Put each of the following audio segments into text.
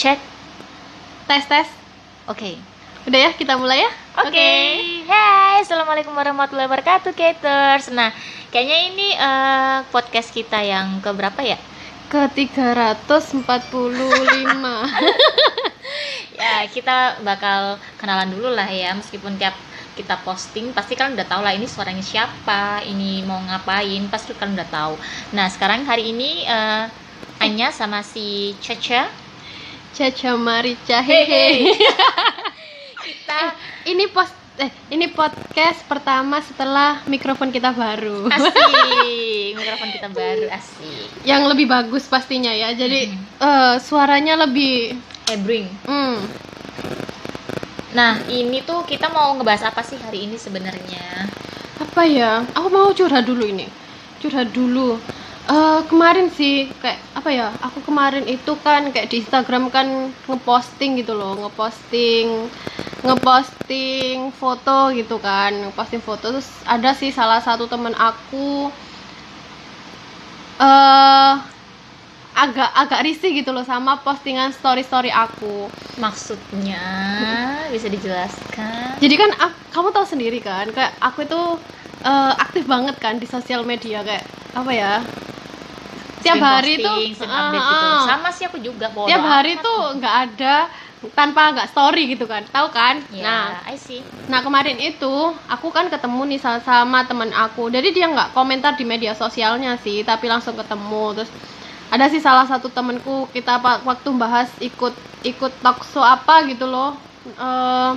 Cek. Tes tes. Oke. Udah ya, kita mulai ya. Oke. Hai, assalamualaikum warahmatullahi wabarakatuh, Caters. Nah, kayaknya ini eh, podcast kita yang keberapa ya? Ke 345. Ya, kita bakal kenalan dulu lah ya, meskipun tiap kita posting pasti kalian udah tahu lah ini suaranya siapa, ini mau ngapain, pasti kalian udah tahu. Nah, sekarang hari ini eh, Anya sama si Caca Caca Marica Hehe. kita Ini post eh ini podcast pertama setelah mikrofon kita baru. asik mikrofon kita baru asik Yang lebih bagus pastinya ya. Jadi Mhm. eh, suaranya lebih Ebring hmm, nah ini tuh kita mau ngebahas apa sih hari ini sebenarnya apa ya? Aku mau curhat dulu ini. Curhat dulu. Eh, kemarin sih kayak apa ya? Aku kemarin itu kan kayak di Instagram kan ngeposting gitu loh, ngeposting ngeposting foto gitu kan, ngeposting foto terus ada sih salah satu temen aku eh agak agak risih gitu loh sama postingan story story aku. maksudnya bisa dijelaskan Jadi kan ak- kamu tahu sendiri kan, kayak aku itu eh, aktif banget kan di sosial media kayak apa ya? Tiap Sering hari tuh posting, sering update gitu. ah, ah. sama sih aku juga bodo tiap hari tuh nggak ada tanpa nggak story gitu kan, tahu kan? ya Nah, I see. nah kemarin itu aku kan ketemu nih sa- sama teman aku, jadi dia nggak komentar di media sosialnya sih, tapi langsung ketemu. Terus ada sih salah satu temenku kita waktu bahas ikut ikut talkshow apa gitu loh. Eh,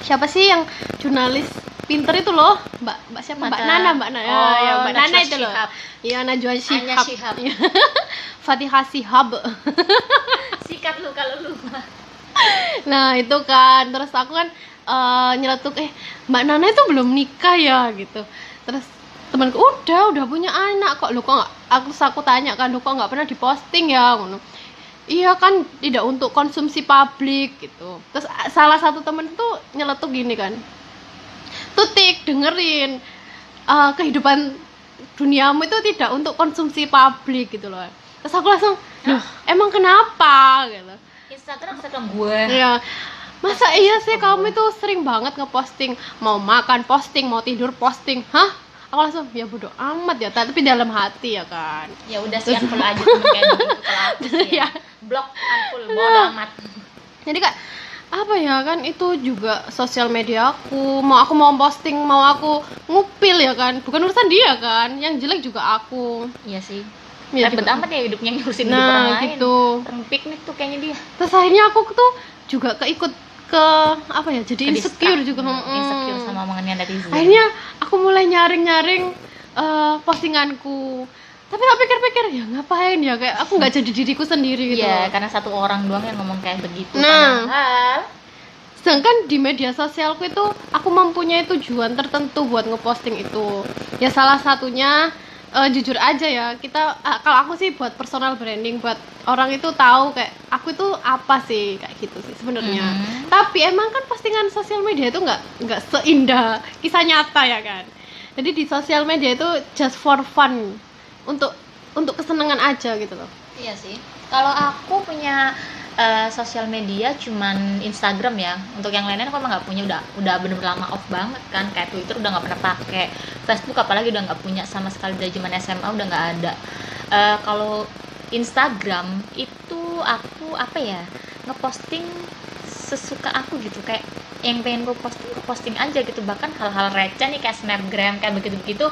siapa sih yang jurnalis pinter itu loh. Mbak mbak siapa mbak Nana mbak Nana. Oh, ya mbak Nana itu loh. Iya Najwa Shihab Shihab. Iya. Fatihah Shihab sikat lu kalau lu nah itu kan. Terus aku kan eh, nyeletuk eh mbak Nana itu belum nikah ya gitu. Terus temanku udah udah punya anak kok. Lu kok nggak aku terus aku tanya kan lu kok nggak pernah diposting ya? Ngono. Iya kan tidak untuk konsumsi publik gitu. Terus a- salah satu temen tuh nyeletuk gini kan tutik dengerin eh, kehidupan duniamu itu tidak untuk konsumsi publik gitu loh terus aku langsung loh emang kenapa gitu Instagram Instagram gue Iya. Masa iya sih kamu itu sering banget ngeposting mau makan posting, mau tidur posting. Hah? Aku langsung ya bodo amat ya, tapi dalam hati ya kan. ya udah sih unfollow aja kayak gitu ya Iya. blok unfollow bodo amat Jadi kak apa ya kan itu juga sosial media aku. Mau aku mau posting mau aku ngupil ya kan. Bukan urusan dia kan yang jelek juga aku. Iya sih. Ya, ribet amat ya hidupnya ngurusin hidup orang nah lain. gitu. Piknik tuh kayaknya dia. Terus akhirnya aku tuh juga keikut ke apa ya jadi Ke insecure juga. Hmm, mm. insecure sama omongannya dari Zen akhirnya aku mulai nyaring-nyaring eh, postinganku tapi tak pikir-pikir ya ngapain ya kayak aku nggak jadi diriku sendiri gitu loh. karena satu orang doang yang ngomong kayak begitu. Nah. Padahal, sedangkan di media sosialku itu aku mempunyai tujuan tertentu buat ngeposting itu ya salah satunya eh, jujur aja ya kita ah, kalau aku sih buat personal branding buat orang itu tahu kayak aku itu apa sih kayak gitu sih sebenarnya Hmm. tapi emang kan postingan sosial media itu nggak nggak seindah kisah nyata ya kan jadi di sosial media itu just for fun untuk untuk kesenangan aja gitu loh iya sih. Kalau aku punya eh, sosial media cuman Instagram ya. Untuk yang lainnya aku emang nggak punya udah udah bener-bener lama off banget kan. Kayak Twitter udah nggak pernah pakai. Facebook apalagi udah nggak punya sama sekali dari zaman SMA udah nggak ada. Eh, kalau Instagram itu aku apa ya ngeposting sesuka aku gitu kayak yang pengen gue posting posting aja gitu bahkan hal-hal receh nih kayak snapgram kayak begitu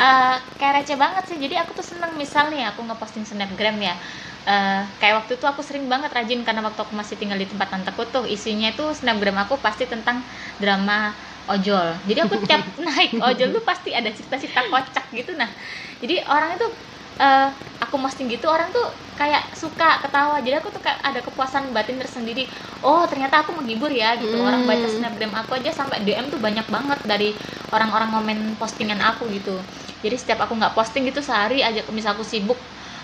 eh kayak receh banget sih. Jadi aku tuh seneng misal nih aku ngeposting snapgram ya Eh, kayak waktu itu aku sering banget rajin karena waktu aku masih tinggal di tempat tanteku tuh isinya tuh snapgram aku pasti tentang drama ojol. Jadi aku tiap naik ojol tuh pasti ada cerita-cerita kocak gitu. Nah jadi orang itu eh, aku posting gitu orang tuh kayak suka ketawa. Jadi aku tuh kayak ada kepuasan batin tersendiri. Oh ternyata aku menghibur ya gitu. Hmm. orang baca snapgram aku aja sampai DM tuh banyak banget dari orang-orang komen postingan aku gitu jadi setiap aku nggak posting gitu sehari aja misal aku sibuk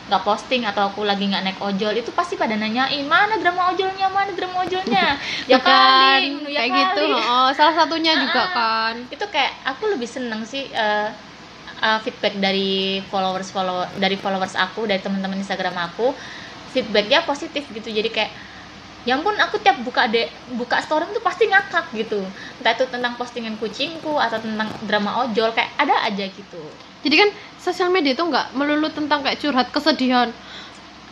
nggak posting atau aku lagi nggak naik ojol itu pasti pada nanyain mana drama ojolnya? Mana drama ojolnya? Ya Tuh kan, kali ya kayak gitu kali. oh salah satunya juga kan. Itu kayak aku lebih seneng sih eh, eh, feedback dari followers follow dari followers aku dari teman-teman Instagram aku feedbacknya positif gitu. Jadi kayak ya ampun aku tiap buka de buka story itu pasti ngakak gitu. Entah itu tentang postingan kucingku atau tentang drama ojol kayak ada aja gitu jadi kan sosial media itu nggak melulu tentang kayak curhat kesedihan.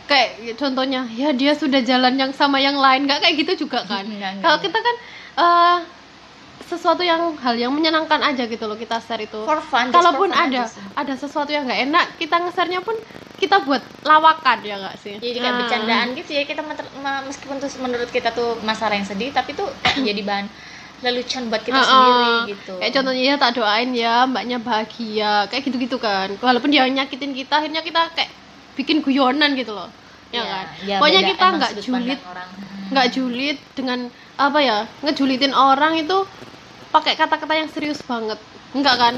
Kayak contohnya ya dia sudah jalan yang sama yang lain nggak kayak gitu juga kan. Kalau kita kan eh, sesuatu yang hal yang menyenangkan aja gitu loh kita share itu. For fun kalaupun for fun ada ada sesuatu yang nggak enak kita nge-share-nya pun kita buat lawakan ya nggak sih? Jadi kayak Nah. bercandaan gitu ya kita meskipun tuh menurut kita tuh masalah yang sedih tapi tuh jadi bahan lelucon buat kita Heeh. sendiri gitu. Kayak contohnya ya tak doain ya mbaknya bahagia. Kayak gitu-gitu kan. Walaupun dia nyakitin kita akhirnya kita kayak bikin guyonan gitu loh. Ya, kan? ya pokoknya beda kita nggak julid orang. nggak julid dengan apa ya ngejulitin orang itu pakai kata-kata yang serius banget. Enggak kan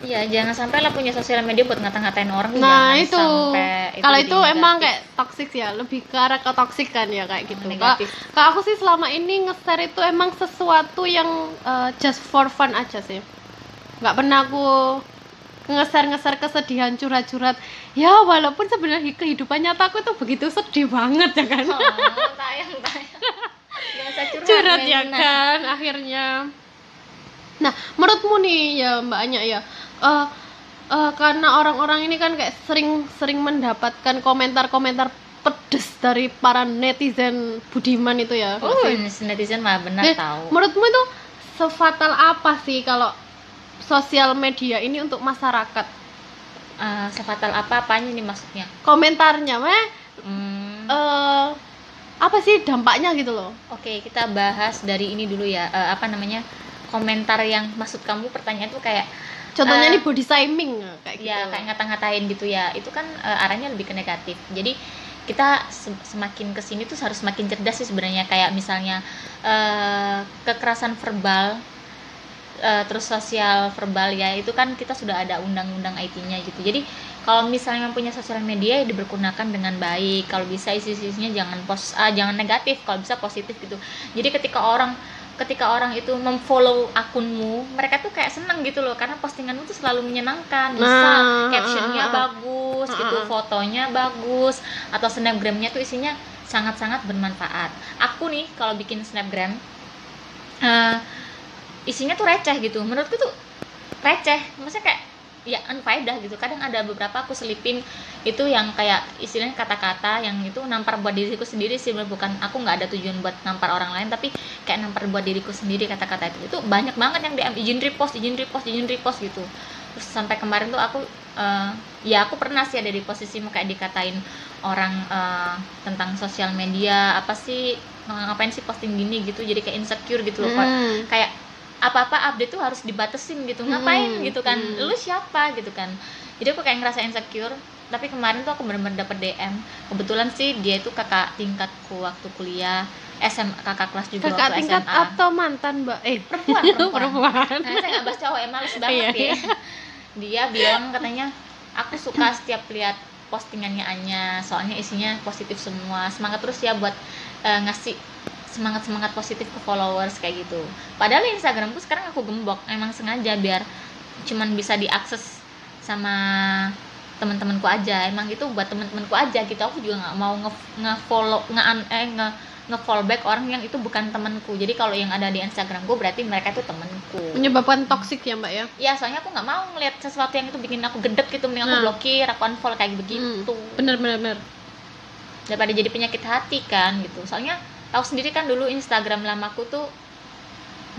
Iya, jangan sampai lah punya sosial media buat ngata-ngatain orang. nah jangan itu. sampai kalau itu emang kayak toxic ya lebih ke arah ke toxic kan ya kayak gitu. Negatif. kalau aku sih selama ini nge-share itu emang sesuatu yang uh, just for fun aja sih. Nggak pernah aku nge-share kesedihan curhat-curhat. Ya walaupun sebenarnya kehidupan nyata aku tuh begitu sedih banget ya kan? Oh, tayang tayang. Curhat, curhat ya kan akhirnya nah menurutmu nih ya mbaknya ya eh, eh, karena orang-orang ini kan kayak sering-sering mendapatkan komentar-komentar pedes dari para netizen budiman itu ya Oh, sih? netizen mah benar Eh, tahu. menurutmu itu sefatal apa sih kalau sosial media ini untuk masyarakat Eh, sefatal apa apanya nih maksudnya? komentarnya meh Hmm, eh, apa sih dampaknya gitu loh Oke, kita bahas dari ini dulu ya. Eh, apa namanya? Komentar yang maksud kamu pertanyaan tuh kayak contohnya Eh, ini body shaming kayak gitu. ya kayak ngata-ngatain gitu ya. Itu kan eh, arahnya lebih ke negatif. Jadi kita se- semakin ke sini tuh harus semakin cerdas sih sebenarnya. Kayak misalnya eh, kekerasan verbal eh, terus sosial verbal ya itu kan kita sudah ada undang-undang IT-nya gitu. Jadi kalau misalnya punya sosial media ya dipergunakan dengan baik. Kalau bisa isi-isinya jangan pos ah, jangan negatif. Kalau bisa positif gitu. Jadi ketika orang ketika orang itu memfollow akunmu mereka tuh kayak seneng gitu loh karena postinganmu tuh selalu menyenangkan bisa Nah, captionnya ah, ah, ah. bagus Ah, gitu ah. fotonya bagus atau snapgramnya tuh isinya sangat-sangat bermanfaat aku nih kalau bikin snapgram eh, isinya tuh receh gitu menurutku tuh receh maksudnya kayak ya unfaedah gitu. Kadang ada beberapa aku selipin itu yang kayak istilahnya kata-kata yang itu nampar buat diriku sendiri sih bukan aku nggak ada tujuan buat nampar orang lain tapi kayak nampar buat diriku sendiri kata-kata itu. Itu banyak banget yang DM izin repost izin repost izin repost gitu. Terus sampai kemarin tuh aku eh, ya aku pernah sih ada di posisi kayak dikatain orang eh, tentang sosial media apa sih ngapain sih posting gini? gitu. Jadi kayak insecure gitu loh. Hmm. kayak apa-apa update tuh harus dibatesin gitu. Ngapain Hmm, gitu kan? hmm. lu siapa gitu kan? Jadi aku kayak ngerasa insecure. Tapi kemarin tuh aku bener-bener dapet DM kebetulan sih dia itu kakak tingkatku waktu kuliah SM kakak kelas juga kakak waktu tingkat SMA atau mantan mbak? Eh perempuan perempuan. perempuan. Nah, saya nggak bahas cowok ya males banget Iya, ya. Dia bilang katanya aku suka setiap lihat postingannya Anya. Soalnya isinya positif semua. Semangat terus ya buat eh, ngasih semangat semangat positif ke followers kayak gitu. Padahal Instagramku sekarang aku gembok emang sengaja biar cuman bisa diakses sama teman-temanku aja. Emang itu buat teman-temanku aja gitu aku juga nggak mau nge nge-follow nge eh nge nge-follow back orang yang itu bukan temanku jadi kalau yang ada di Instagramku berarti mereka itu temanku menyebabkan toksik ya mbak ya? Ya soalnya aku nggak mau ngeliat sesuatu yang itu bikin aku gedek gitu mending aku Nah. blokir aku unfollow kayak begitu. Bener bener bener. Daripada jadi penyakit hati kan gitu. Soalnya tahu sendiri kan dulu Instagram lamaku tuh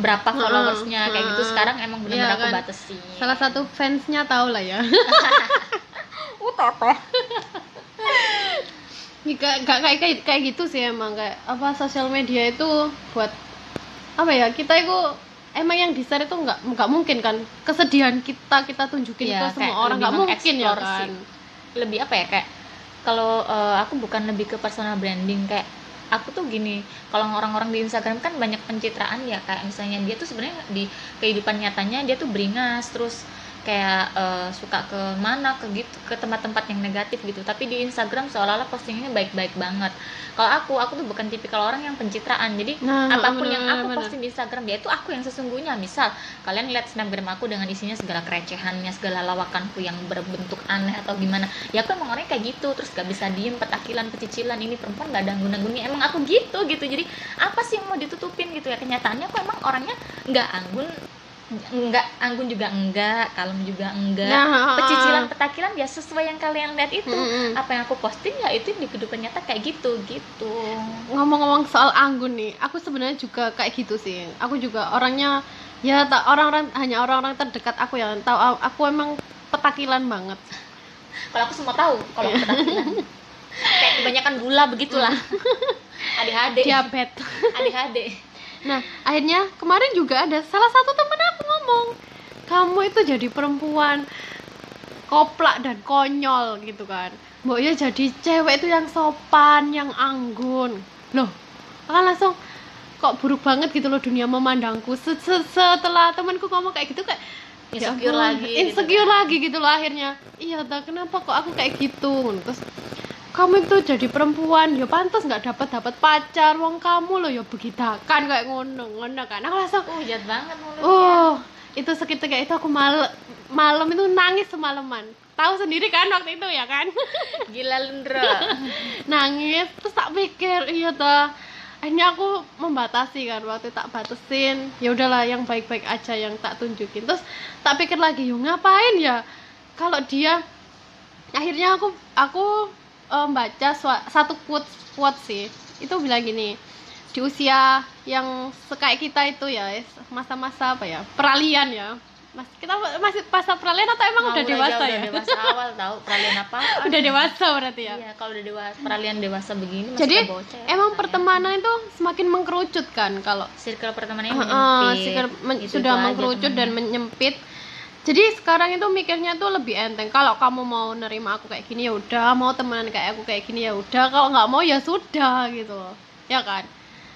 berapa followersnya kayak gitu. sekarang emang benar-benar Iya aku kan. batasi. Salah satu fansnya tahu lah ya. Nggak, nggak kayak, kayak kayak gitu sih emang. Kayak apa sosial media itu buat apa ya kita itu emang yang di share itu nggak nggak mungkin kan. Kesedihan kita kita tunjukin Iya, ke kayak semua orang nggak mungkin ya kan. sih. lebih apa ya kayak kalau eh, aku bukan lebih ke personal branding kayak aku tuh gini kalau orang-orang di Instagram kan banyak pencitraan ya kayak misalnya dia tuh sebenarnya di kehidupan nyatanya dia tuh beringas terus kayak eh, suka ke mana ke gitu ke tempat-tempat yang negatif gitu. Tapi di Instagram seolah-olah postingannya baik-baik banget. Kalau aku aku tuh bukan tipikal orang yang pencitraan. Jadi Nah, apa pun bener, yang aku bener. posting di Instagram ya itu aku yang sesungguhnya. Misal kalian lihat snapgram aku dengan isinya segala kerecehannya segala lawakanku yang berbentuk aneh atau gimana. Ya aku emang orangnya kayak gitu. Terus gak bisa diem petakilan pecicilan. Ini perempuan gak ada anggun-anggunnya emang aku gitu gitu. Jadi apa sih yang mau ditutupin gitu ya? Kenyataannya aku emang orangnya nggak anggun nggak anggun juga enggak kalem juga enggak. Nah, pecicilan petakilan ya sesuai yang kalian lihat itu. Mm-mm. apa yang aku posting ya itu di kehidupan nyata kayak gitu gitu. Ngomong-ngomong soal anggun nih aku sebenarnya juga kayak gitu sih. Aku juga orangnya ya tak orang-orang hanya orang-orang terdekat aku yang tahu aku emang petakilan banget. Kalau aku semua tahu kalau aku petakilan. Kayak kebanyakan gula begitulah. ADHD diabetes. ADHD Nah, akhirnya kemarin juga ada salah satu temen aku ngomong, kamu itu jadi perempuan koplak dan konyol gitu kan. Mbok ya jadi cewek itu yang sopan, yang anggun. Loh, kan langsung kok buruk banget gitu loh dunia memandangku. Se- se- Setelah temanku ngomong kayak gitu kayak ya Insecure ampun, lagi gitu insecure kan. lagi gitu loh akhirnya. Iya, tak kenapa kok aku kayak gitu? Terus kamu itu jadi perempuan ya pantas nggak dapat dapat pacar. Wong kamu loh ya begitakan kayak ngono ngono kan. Aku langsung uh jahat banget mulutnya. Oh itu seketika itu aku mal malam itu nangis semalaman. Tahu sendiri kan waktu itu ya kan? Gila lundra nangis terus tak pikir iya ta akhirnya aku membatasi kan waktu tak batasin. Ya udahlah yang baik-baik aja yang tak tunjukin. Terus tak pikir lagi yuk ngapain ya? Kalau dia akhirnya aku aku eh, baca satu quote quote sih. Itu bilang gini di usia yang kayak kita itu ya masa-masa apa ya peralihan ya. Mas kita masih masa peralihan atau emang udah Ngawur aja, dewasa udah ya? dewasa awal tahu peralihan apa. Udah dewasa berarti ya? Iya kalau udah dewasa peralihan dewasa begini masih jadi bocah ya, emang pertemanan itu semakin mengkerucut kan kalau circle Heeh, menyempit sikar- men- Itu-itu sudah aja mengkerucut dan menyempit jadi sekarang itu mikirnya tuh lebih enteng. Kalau kamu mau nerima aku kayak gini ya udah. Mau temenan kayak aku kayak gini ya udah. Kalau nggak mau ya sudah gitu loh. Ya kan?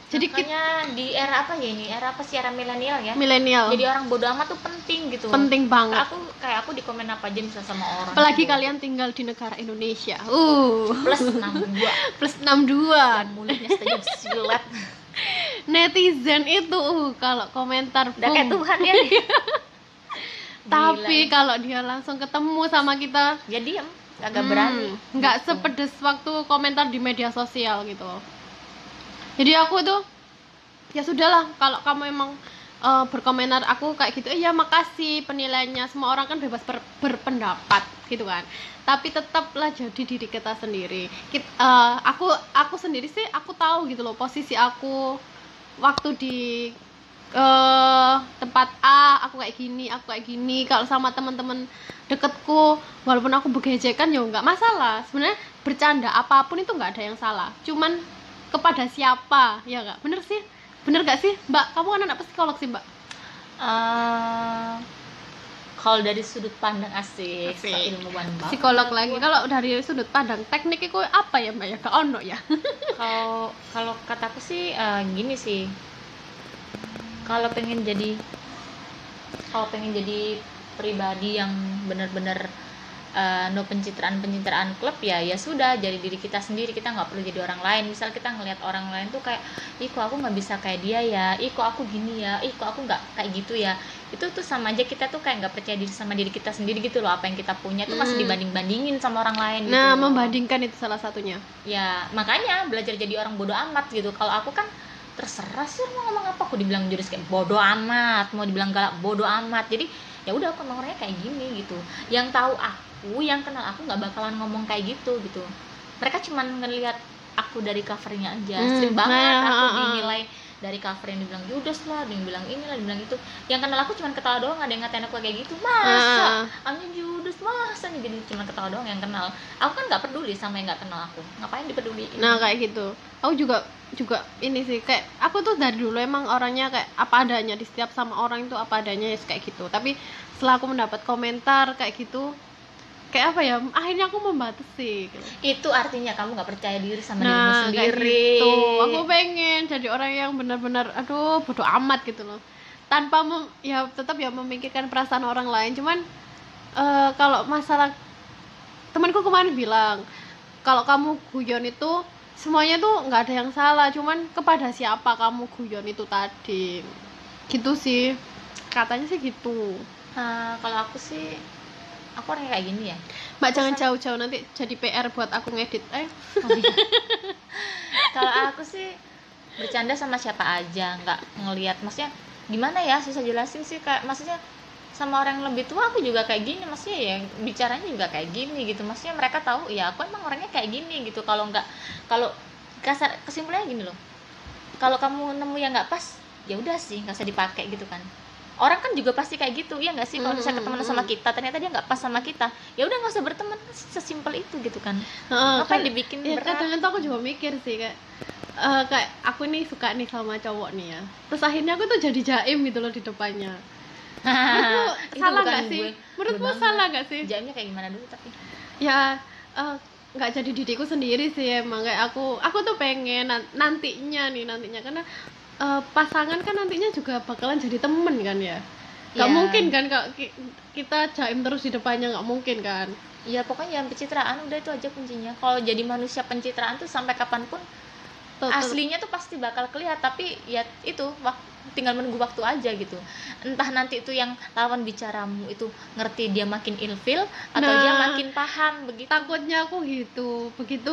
Jadi kita Makanya di era apa ya ini? Era apa sih? Era milenial ya? Milenial. Jadi orang bodoh amat tuh penting gitu penting banget. Aku kayak aku di komen apa aja bisa sama orang. Apalagi gitu. kalian tinggal di negara Indonesia. Uh plus 62 plus 62 dan mulutnya saja silat. Netizen itu uh kalau komentar udah kayak. Tuhan ya tapi kalau dia langsung ketemu sama kita ya diam agak Hmm, berani nggak Gitu. sepedes waktu komentar di media sosial gitu. Jadi aku tuh ya sudahlah kalau kamu emang eh, berkomentar aku kayak gitu iya makasih penilaiannya. Semua orang kan bebas ber- berpendapat gitu kan. Tapi tetaplah jadi diri kita sendiri. Kit- eh, aku aku sendiri sih aku tahu gitu loh posisi aku waktu di eh tempat A aku kayak gini aku kayak gini. Kalau sama teman-teman deketku walaupun aku begejekan ya nggak masalah. Sebenarnya bercanda apa pun itu nggak ada yang salah. Cuman kepada siapa ya nggak? Bener sih? Bener gak sih? Mbak kamu kan anak psikolog sih mbak. Eh, kalau dari sudut pandang asik, Asik. ilmuwan banget psikolog lagi. Kalau dari sudut pandang teknik itu apa ya mbak? Ya gak ono ya? Kalau kalau kataku sih eh, gini sih kalau pengen jadi kalau pengen jadi pribadi yang benar-benar eh, no pencitraan pencitraan klub ya ya sudah jadi diri kita sendiri. Kita nggak perlu jadi orang lain. Misal kita ngelihat orang lain tuh kayak ih kok aku nggak bisa kayak dia ya? Ih kok aku gini ya? Ih kok aku nggak kayak gitu ya? Itu tuh sama aja kita tuh kayak nggak percaya diri sama diri kita sendiri gitu loh. Apa yang kita punya tuh masih Hmm. dibanding bandingin sama orang lain gitu nah membandingkan itu salah satunya. Ya makanya belajar jadi orang bodoh amat gitu. Kalau aku kan terserah sih mau ngomong apa. Aku dibilang jurus kayak bodoh amat mau dibilang galak bodoh amat. Jadi ya udah aku emang orangnya kayak gini gitu. Yang tahu aku yang kenal aku nggak bakalan ngomong kayak gitu gitu. Mereka cuman ngelihat aku dari covernya aja. Hmm, sering banget nah, aku dinilai dari cover yang dibilang judes lah ada yang bilang inilah dibilang itu. Yang kenal aku cuman ketawa doang ada yang ngatain aku kayak gitu. Masa. Anya judes masa? Nih jadi cuma ketawa doang yang kenal. Aku kan nggak peduli sama yang nggak kenal aku. Ngapain dipeduli Nah kayak gitu. Aku juga juga ini sih kayak aku tuh dari dulu emang orangnya kayak apa adanya di setiap sama orang itu apa adanya ya kayak gitu. Tapi setelah aku mendapat komentar kayak gitu kayak apa ya? Akhirnya aku membatasi gitu. itu artinya kamu nggak percaya diri sama dirimu Nah, kayak sendiri. gitu. Aku pengen jadi orang yang benar-benar aduh bodoh amat gitu loh. Tanpa mem- ya tetap ya memikirkan perasaan orang lain, cuman eh, kalau masalah temanku kemarin bilang kalau kamu guyon itu semuanya tuh nggak ada yang salah. Cuman kepada siapa kamu guyon itu tadi? Gitu sih. Katanya sih gitu. Nah, kalau aku sih aku orangnya kayak gini ya. Mbak jangan jauh-jauh nanti jadi PR buat aku ngedit eh. Oh, iya. kalau aku sih bercanda sama siapa aja nggak ngelihat. Maksudnya gimana ya susah jelasin sih kayak maksudnya sama orang yang lebih tua aku juga kayak gini. Maksudnya ya bicaranya juga kayak gini gitu. Maksudnya mereka tahu ya aku emang orangnya kayak gini gitu. Kalau nggak kalau kasar kesimpulannya gini loh. Kalau kamu nemu yang nggak pas ya udah sih nggak usah dipakai gitu kan orang kan juga pasti kayak gitu ya nggak sih? Kalau misalnya ketemu mm, sama kita ternyata dia nggak pas sama kita ya udah nggak usah berteman sesimpel itu gitu kan. Heeh, Ngapain kan- dibikin ya, berat? kadang tuh aku juga mikir sih kayak eh, kayak aku nih suka nih sama cowok nih ya. Terus akhirnya aku tuh jadi jaim gitu loh di depannya. Menurutmu Itu salah nggak sih? Gue. menurutmu Gue salah nggak sih? Jamnya kayak gimana dulu tapi? Ya nggak jadi diriku sendiri sih emang. Kayak aku aku tuh pengen nan- nantinya nih nantinya. Karena eh, pasangan kan nantinya juga bakalan jadi temen kan ya nggak Iya. mungkin kan kalau ki- kita jaim terus di depannya nggak mungkin kan ya pokoknya yang pencitraan udah itu aja kuncinya kalau jadi manusia pencitraan tuh sampai kapan pun Tuh, tuh. aslinya tuh pasti bakal kelihatan tapi ya itu tinggal menunggu waktu aja gitu entah nanti itu yang lawan bicaramu itu ngerti dia makin ilfil atau Nah. dia makin paham begitu takutnya aku gitu begitu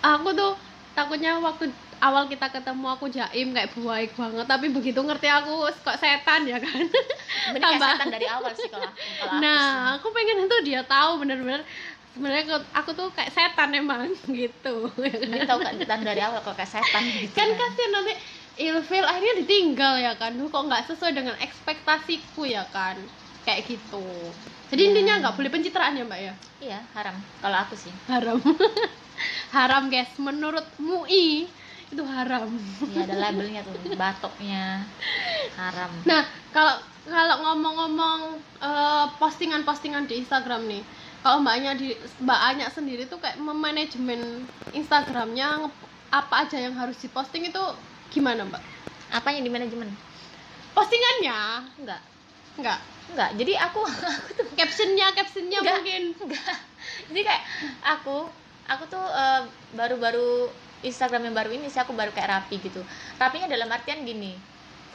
aku tuh takutnya waktu awal kita ketemu aku jaim kayak baik banget tapi begitu ngerti aku kok setan ya kan? Bener Tambah. setan dari awal sih kalau aku, kalau aku sih. nah aku pengen itu dia tahu bener-bener sebenarnya aku, aku tuh kayak setan emang gitu. Mending tahu kan setan dari awal kalau kayak setan gitu kan kasihan nanti ilfil akhirnya ditinggal ya kan. Duh, kok nggak sesuai dengan ekspektasiku ya kan. Kayak gitu. Jadi Ya. intinya nggak boleh pencitraan ya mbak ya? Iya haram. Kalau aku sih. Haram haram guys. Menurut MUI itu haram. Ya ada labelnya tuh. Batoknya haram. Nah kalau kalau ngomong-ngomong eh, postingan-postingan di Instagram nih kalau mbaknya di mbak Anya sendiri tuh kayak memanajemen Instagramnya apa aja yang harus diposting itu gimana mbak? Apanya di manajemen? Postingannya? Enggak. Enggak? Enggak. Jadi aku aku tuh captionnya captionnya Enggak. mungkin. Enggak. Jadi kayak aku aku tuh eh, baru-baru Instagram yang baru ini sih aku baru kayak rapi gitu. Rapinya dalam artian gini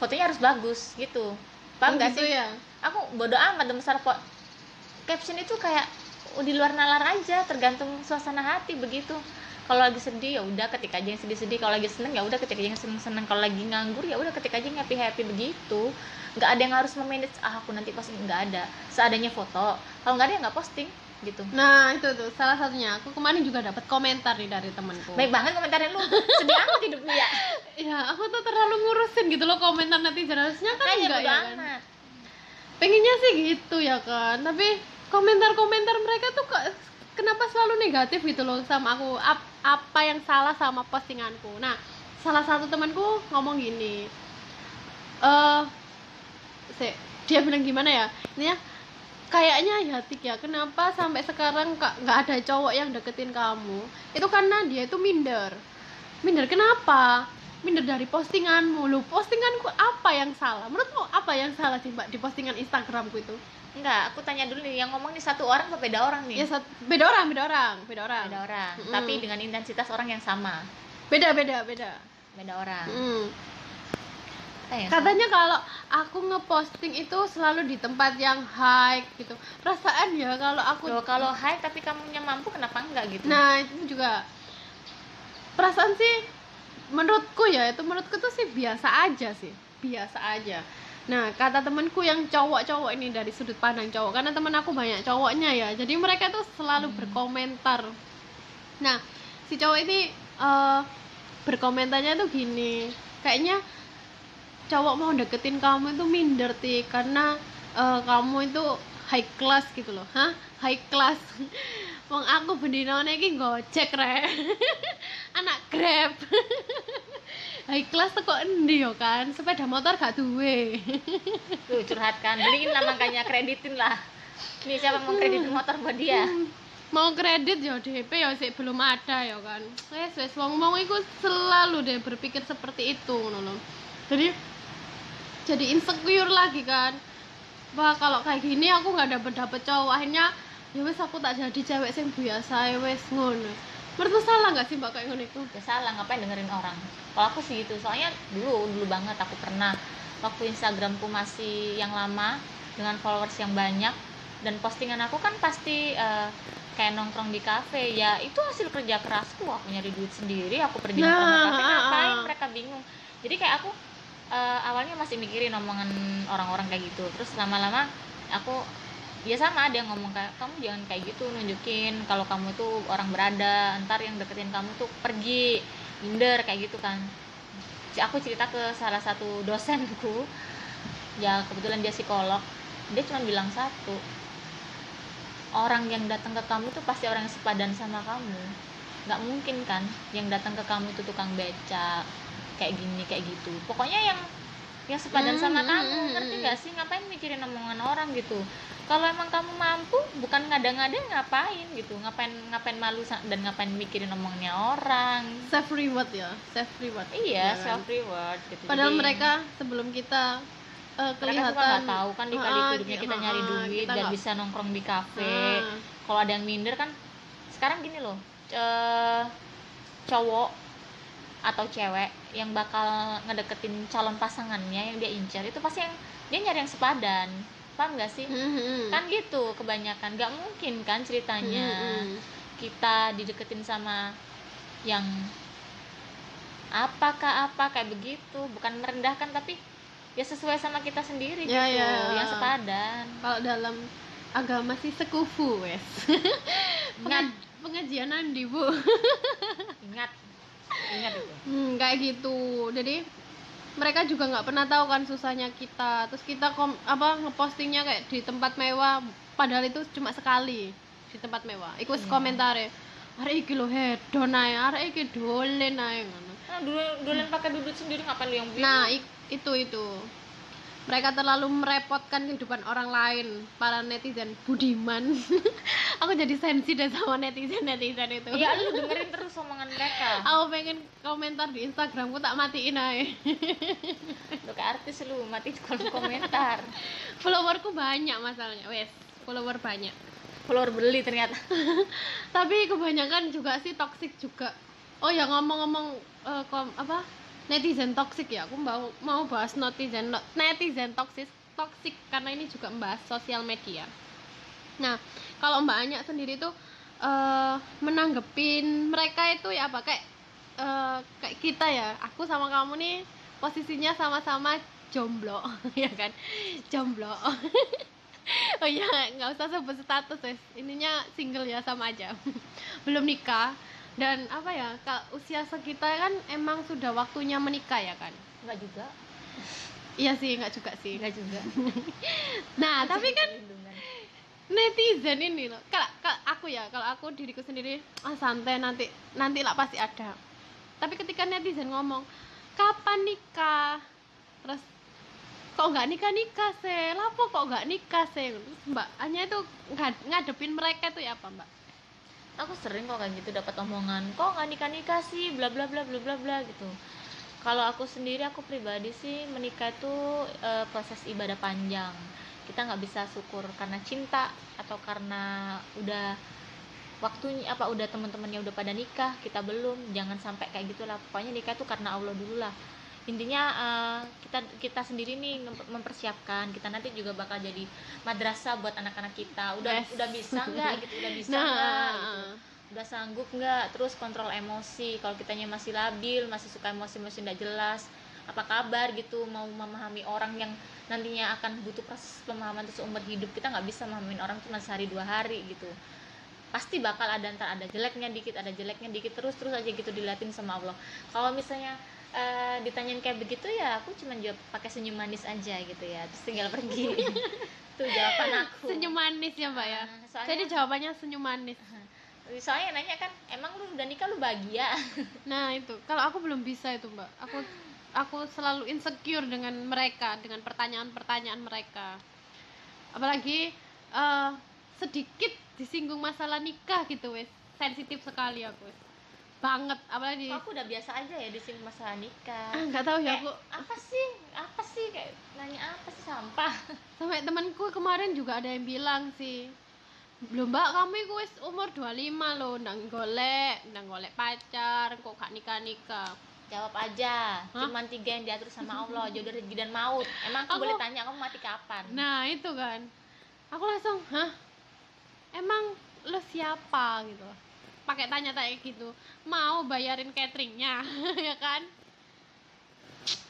fotonya harus bagus gitu. Paham nggak gitu sih? ya? Aku bodo amat besar po caption itu kayak oh, di luar nalar aja tergantung suasana hati begitu. Kalau lagi sedih ya udah ketik aja yang sedih-sedih. Kalau lagi seneng ya udah ketik aja yang seneng-seneng. Kalau lagi nganggur ya udah ketik aja yang happy-happy begitu. Nggak ada yang harus memanage ah aku nanti posting. Nggak ada. Seadanya foto. Kalau nggak ada ya nggak posting gitu. Nah itu tuh salah satunya. Aku kemarin juga dapat komentar nih dari temanku. Baik banget komentarnya lu. Sedih amat hidupnya. Ya ya aku tuh terlalu ngurusin gitu loh komentar netizen. Harusnya kan kayaknya enggak ya kan? amat. Pengennya sih gitu ya kan tapi komentar-komentar mereka tuh kok kenapa selalu negatif gitu loh sama aku. Ap- apa yang salah sama postinganku. Nah salah satu temanku ngomong gini eh se- dia bilang gimana ya? Ini ya kayaknya ya Tik ya. Kenapa sampai sekarang kak nggak ada cowok yang deketin kamu? Itu karena dia itu minder. Minder kenapa? Minder dari postinganmu. Lu postinganku apa yang salah? Menurutmu apa yang salah sih mbak di postingan Instagramku itu? Enggak aku tanya dulu nih. Yang ngomong nih satu orang apa beda orang nih? Ya sat- beda orang beda orang beda orang. Beda orang. Mm-mm. tapi dengan intensitas orang yang sama. Beda beda beda. Beda orang. Mm. Yang katanya kalau aku ngeposting itu selalu di tempat yang high gitu. Perasaan ya kalau aku Loh, kalau high tapi kamunya mampu kenapa enggak gitu? Nah itu juga perasaan sih menurutku ya itu menurutku tuh sih biasa aja sih biasa aja. Nah kata temanku yang cowok-cowok ini dari sudut pandang cowok karena teman aku banyak cowoknya ya jadi mereka tuh selalu berkomentar. Nah si cowok ini eh, berkomentarnya tuh gini kayaknya cowok mau deketin kamu itu minder ti karena eh, kamu itu high class gitu loh. Hah? High class. Wong aku bendinone iki gojek rek. Anak grab. High class tuh kok endi yo kan? Sepeda motor gak duwe. Tuh curhat kan. Beliin lah makanya kreditin lah nih siapa mau kreditin motor buat dia? Mau kredit ya DP ya sih belum ada ya kan. Wes wes. Wong mau iku selalu deh berpikir seperti itu ngono loh jadi jadi insecure lagi kan. Wah kalau kayak gini aku nggak dapet dapet cowok. Akhirnya ya wes aku tak jadi cewek sing biasa ya wes ngono. Menurutmu salah nggak sih mbak kayak ngono itu? Ya salah ngapain dengerin orang? Kalau aku sih gitu. Soalnya dulu dulu banget aku pernah waktu Instagramku masih yang lama dengan followers yang banyak dan postingan aku kan pasti uh, kayak nongkrong di kafe. Ya itu hasil kerja kerasku. Aku nyari duit sendiri aku pergi Nah, nongkrong di kafe. Ah, ah. ngapain mereka bingung? Jadi kayak aku uh, awalnya masih mikirin omongan orang-orang kayak gitu. Terus lama-lama aku ya sama ada yang ngomong kayak kamu jangan kayak gitu nunjukin kalau kamu tuh orang berada ntar yang deketin kamu tuh pergi minder kayak gitu kan. Aku cerita ke salah satu dosenku. Ya kebetulan dia psikolog. Dia cuma bilang satu orang yang datang ke kamu tuh pasti orang yang sepadan sama kamu. Nggak mungkin kan yang datang ke kamu itu tukang becak kayak gini kayak gitu. Pokoknya yang yang sepadan Hmm, sama hmm, kamu hmm, ngerti nggak sih? Ngapain mikirin omongan orang gitu? Kalau emang kamu mampu bukan ngada-ngada ngapain gitu? Ngapain ngapain malu dan ngapain mikirin omongnya orang? Self reward ya self reward. Iya Ya kan? self reward gitu. Padahal Jadi, mereka sebelum kita mereka kelihatan nggak tahu kan di kali Ah, hidupnya iya, kita nyari ah, duit kita dan nggak- bisa nongkrong di kafe. Ah. kalau ada yang minder kan sekarang gini loh eh, cowok atau cewek yang bakal ngedeketin calon pasangannya yang dia incar itu pasti yang dia nyari yang sepadan paham gak sih Hmm, hmm. kan gitu kebanyakan nggak mungkin kan ceritanya Hmm, hmm. kita dideketin sama yang apakah apa kayak begitu bukan merendahkan tapi ya sesuai sama kita sendiri Ya, gitu ya. yang sepadan kalau dalam agama sih sekufu wes Ingat. Penga- pengajian Andi bu ingat ingat itu. Hmm, kayak gitu. Jadi mereka juga nggak pernah tahu kan susahnya kita. Terus kita kom apa ngepostingnya kayak di tempat mewah. Padahal itu cuma sekali di tempat mewah. Ikut Iya. komentar ya hari iki lo hedon ae hari iki dolen ae. Ngono nah dulu pakai duduk sendiri ngapain lu yang bingung Nah, itu itu. Mereka terlalu merepotkan kehidupan orang lain, para netizen budiman. Aku jadi sensi deh sama netizen-netizen itu. ya lu dengerin terus omongan mereka Aku pengen komentar di Instagramku tak matiin aja. lu kayak artis lu mati kolom komentar Followerku banyak masalahnya, wes. Follower banyak. follower beli ternyata Tapi kebanyakan juga sih toxic juga. Oh ya ngomong-ngomong kom- apa? Netizen toxic ya. Aku mau mau bahas netizen netizen toxic toxic karena ini juga membahas sosial media. Nah, kalau Mbak Anya sendiri tuh eh menanggepin mereka itu ya apa kayak eh, kayak kita ya. Aku sama kamu nih posisinya sama-sama jomblo, ya kan? Jomblo. oh iya, nggak usah sebut status wes. Ininya single ya sama aja. Belum nikah dan apa ya? Kak usia sekitar kan emang sudah waktunya menikah ya kan? enggak juga. Iya sih, nggak juga sih. enggak juga. Nah, tapi kan netizen ini loh. Kalau aku ya kalau aku diriku sendiri ah santai nanti nanti lah pasti ada. Tapi ketika netizen ngomong kapan nikah? Terus kok nggak nikah nikah sih lapo kok nggak nikah sih mbak hanya itu ngad- ngadepin mereka itu ya apa mbak aku sering kok kayak gitu dapat omongan kok nggak nikah nikah sih? Bla bla bla bla bla bla gitu. Kalau aku sendiri aku pribadi sih menikah itu eh, proses ibadah panjang. Kita nggak bisa syukur karena cinta atau karena udah waktunya apa udah teman-temannya udah pada nikah kita belum jangan sampai kayak gitulah. Pokoknya nikah itu karena Allah dulu lah intinya eh, kita kita sendiri nih mempersiapkan. Kita nanti juga bakal jadi madrasah buat anak-anak kita. Udah Yes. udah bisa nggak gitu? Udah bisa nah nggak gitu? udah sanggup nggak? Terus kontrol emosi. Kalau kitanya masih labil masih suka emosi-emosi nggak jelas apa kabar gitu? Mau memahami orang yang nantinya akan butuh proses pemahaman terus umur hidup kita nggak bisa memahamin orang cuma sehari dua hari gitu. Pasti bakal ada ntar ada jeleknya dikit ada jeleknya dikit terus terus aja gitu diliatin sama Allah. Kalau misalnya eh, ditanyain kayak begitu ya aku cuma jawab pakai senyum manis aja gitu ya terus tinggal pergi. Itu jawaban aku. Senyum manis ya mbak ya? Nah, soalnya- jadi jawabannya senyum manis. Soalnya nanya kan emang lu udah nikah lu bahagia? Nah itu, kalau aku belum bisa itu mbak, aku aku selalu insecure dengan mereka, dengan pertanyaan-pertanyaan mereka. Apalagi eh, sedikit disinggung masalah nikah gitu wes, sensitif sekali aku. Wes. Banget apalagi? Kok aku udah biasa aja ya di sini masalah nikah? Ah, nggak tahu ya aku. Apa sih? Apa sih? Kayak nanya apa sih? Sampah. Sampai temanku kemarin juga ada yang bilang sih belum mbak kamu itu wis umur 25 loh ndang golek ndang golek pacar kok gak nikah nikah jawab aja Hah? cuman tiga yang diatur sama Allah jodoh rezeki dan maut. Emang Aku- aku, boleh tanya kamu mati kapan? Nah itu kan. Aku langsung hah? Emang lo siapa? Gitu pakai tanya tanya gitu mau bayarin cateringnya? Ya kan?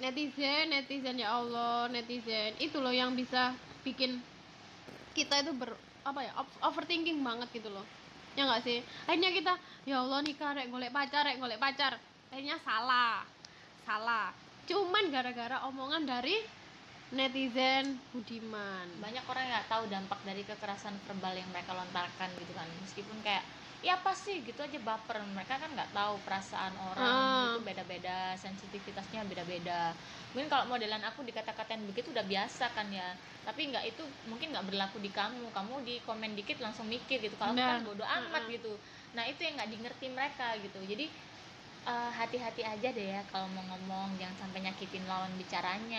Netizen netizen ya Allah netizen. Itu loh yang bisa bikin kita itu ber apa ya ov- overthinking banget gitu loh. Ya nggak sih? Akhirnya kita ya Allah nikah rek golek pacar rek golek pacar. Akhirnya salah salah. Cuman gara-gara omongan dari netizen Budiman. Banyak orang yang nggak tahu dampak dari kekerasan verbal yang mereka lontarkan gitu kan. Meskipun kayak ya apa sih? Gitu aja baper. Mereka kan nggak tahu perasaan orang Ah. itu beda-beda sensitivitasnya beda-beda. Mungkin kalau modelan aku dikata-katain begitu udah biasa kan ya. Tapi nggak itu mungkin nggak berlaku di kamu. Kamu di komen dikit langsung mikir gitu. Kalau Nah. kan bodoh amat Mm-mm. gitu. Nah itu yang nggak dimengerti mereka gitu. Jadi eh, hati-hati aja deh ya kalau mau ngomong. Jangan sampai nyakitin lawan bicaranya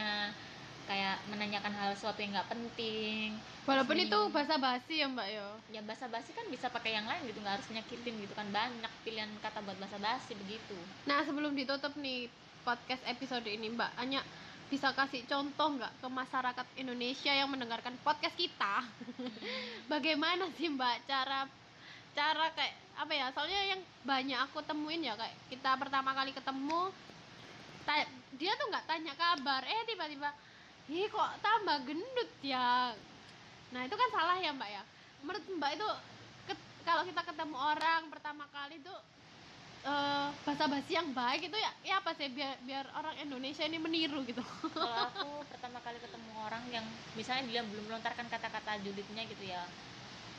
kayak menanyakan hal sesuatu yang nggak penting. Walaupun itu bahasa basi ya mbak yo ya basa basi kan bisa pakai yang lain gitu nggak harus nyakitin gitu kan. Banyak pilihan kata buat basa basi begitu. Nah sebelum ditutup nih podcast episode ini mbak hanya bisa kasih contoh nggak ke masyarakat Indonesia yang mendengarkan podcast kita? Bagaimana sih mbak cara cara kayak apa ya soalnya yang banyak aku temuin ya kayak kita pertama kali ketemu dia tuh nggak tanya kabar. Eh tiba-tiba ih kok tambah gendut ya? Nah itu kan salah ya mbak ya. Menurut mbak itu ket- kalau kita ketemu orang pertama kali tuh eh bahasa basi yang baik itu ya ya apa sih? Biar biar orang Indonesia ini meniru gitu. Kalau aku pertama kali ketemu orang yang misalnya dia belum melontarkan kata-kata julidnya gitu ya.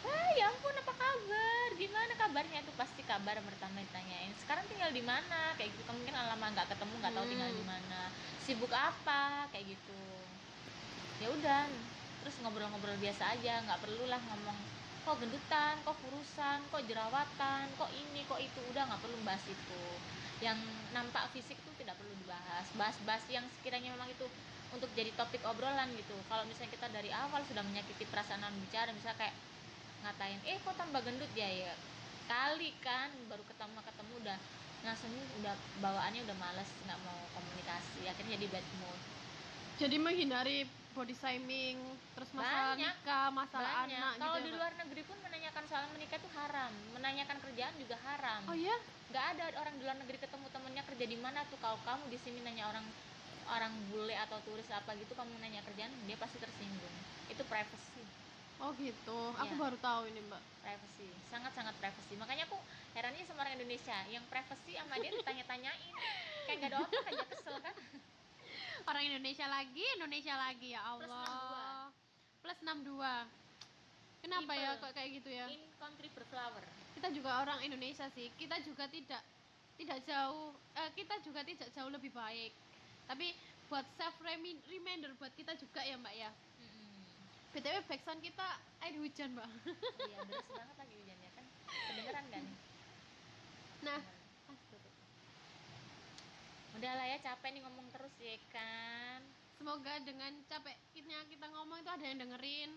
Ah ya ampun apa kabar? Gimana kabarnya? Itu pasti kabar pertama ditanyain. Sekarang tinggal di mana? Kayak gitu. Mungkin lama nggak ketemu nggak tahu tinggal di Hmm. mana. Sibuk apa? Kayak gitu ya udah terus ngobrol-ngobrol biasa aja nggak perlulah ngomong kok gendutan kok kurusan kok jerawatan kok ini kok itu. Udah nggak perlu bahas itu. Yang nampak fisik tuh tidak perlu dibahas. Bahas-bahas yang sekiranya memang itu untuk jadi topik obrolan gitu. Kalau misalnya kita dari awal sudah menyakiti perasaan lawan bicara misalnya kayak ngatain eh kok tambah gendut ya? Ya kali kan baru ketemu ketemu udah langsung udah bawaannya udah males nggak mau komunikasi. Akhirnya jadi bad mood. Jadi menghindari body shaming terus masalah Banyak. nikah masalah banyak. anak kalau gitu di luar negeri pun menanyakan soal menikah itu haram. Menanyakan kerjaan juga haram. Oh iya? Nggak ada orang di luar negeri ketemu temennya kerja di mana tuh. Kalau kamu di sini nanya orang orang bule atau turis apa gitu kamu nanya kerjaan dia pasti tersinggung. Itu privacy. Oh gitu. Aku Iya. baru tahu ini mbak. Privacy. Sangat sangat privacy. Makanya aku herannya sama orang Indonesia. Yang privacy sama dia ditanya-tanyain. Kayak gak ada otak aja kesel kan orang Indonesia lagi Indonesia lagi ya Plus Allah. plus 62 kenapa ya People. kok kayak gitu ya? in country berflower kita juga orang Indonesia sih. Kita juga tidak tidak jauh eh, kita juga tidak jauh lebih baik. Tapi buat self remi- reminder buat kita juga ya mbak ya. Mm-mm. btw backsound kita air hujan mbak. Iya deras banget lagi hujannya kan. Kedengeran kan? Nah udah lah ya capek nih ngomong terus ya kan. Semoga dengan capeknya kita ngomong itu ada yang dengerin.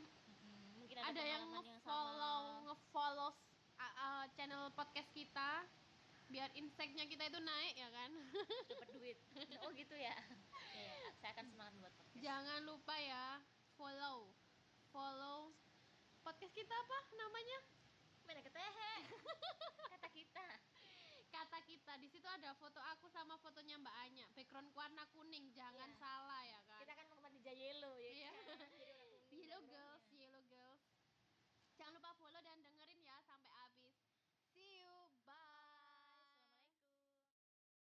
Mungkin ada, yang pengalaman nge-follow nge-follow uh, uh, channel podcast kita. Biar inseknya kita itu naik ya kan? Dapat duit. Oh gitu ya? Ya, ya. saya akan semangat buat podcast. Jangan lupa ya follow. Follow podcast kita apa namanya? Mana ketehe? Kata kita kita di situ ada foto aku sama fotonya Mbak Anya background warna kuning jangan Iya. salah ya kan kita kan mau di Jayelo ya Iya. kan? Yellow background. girl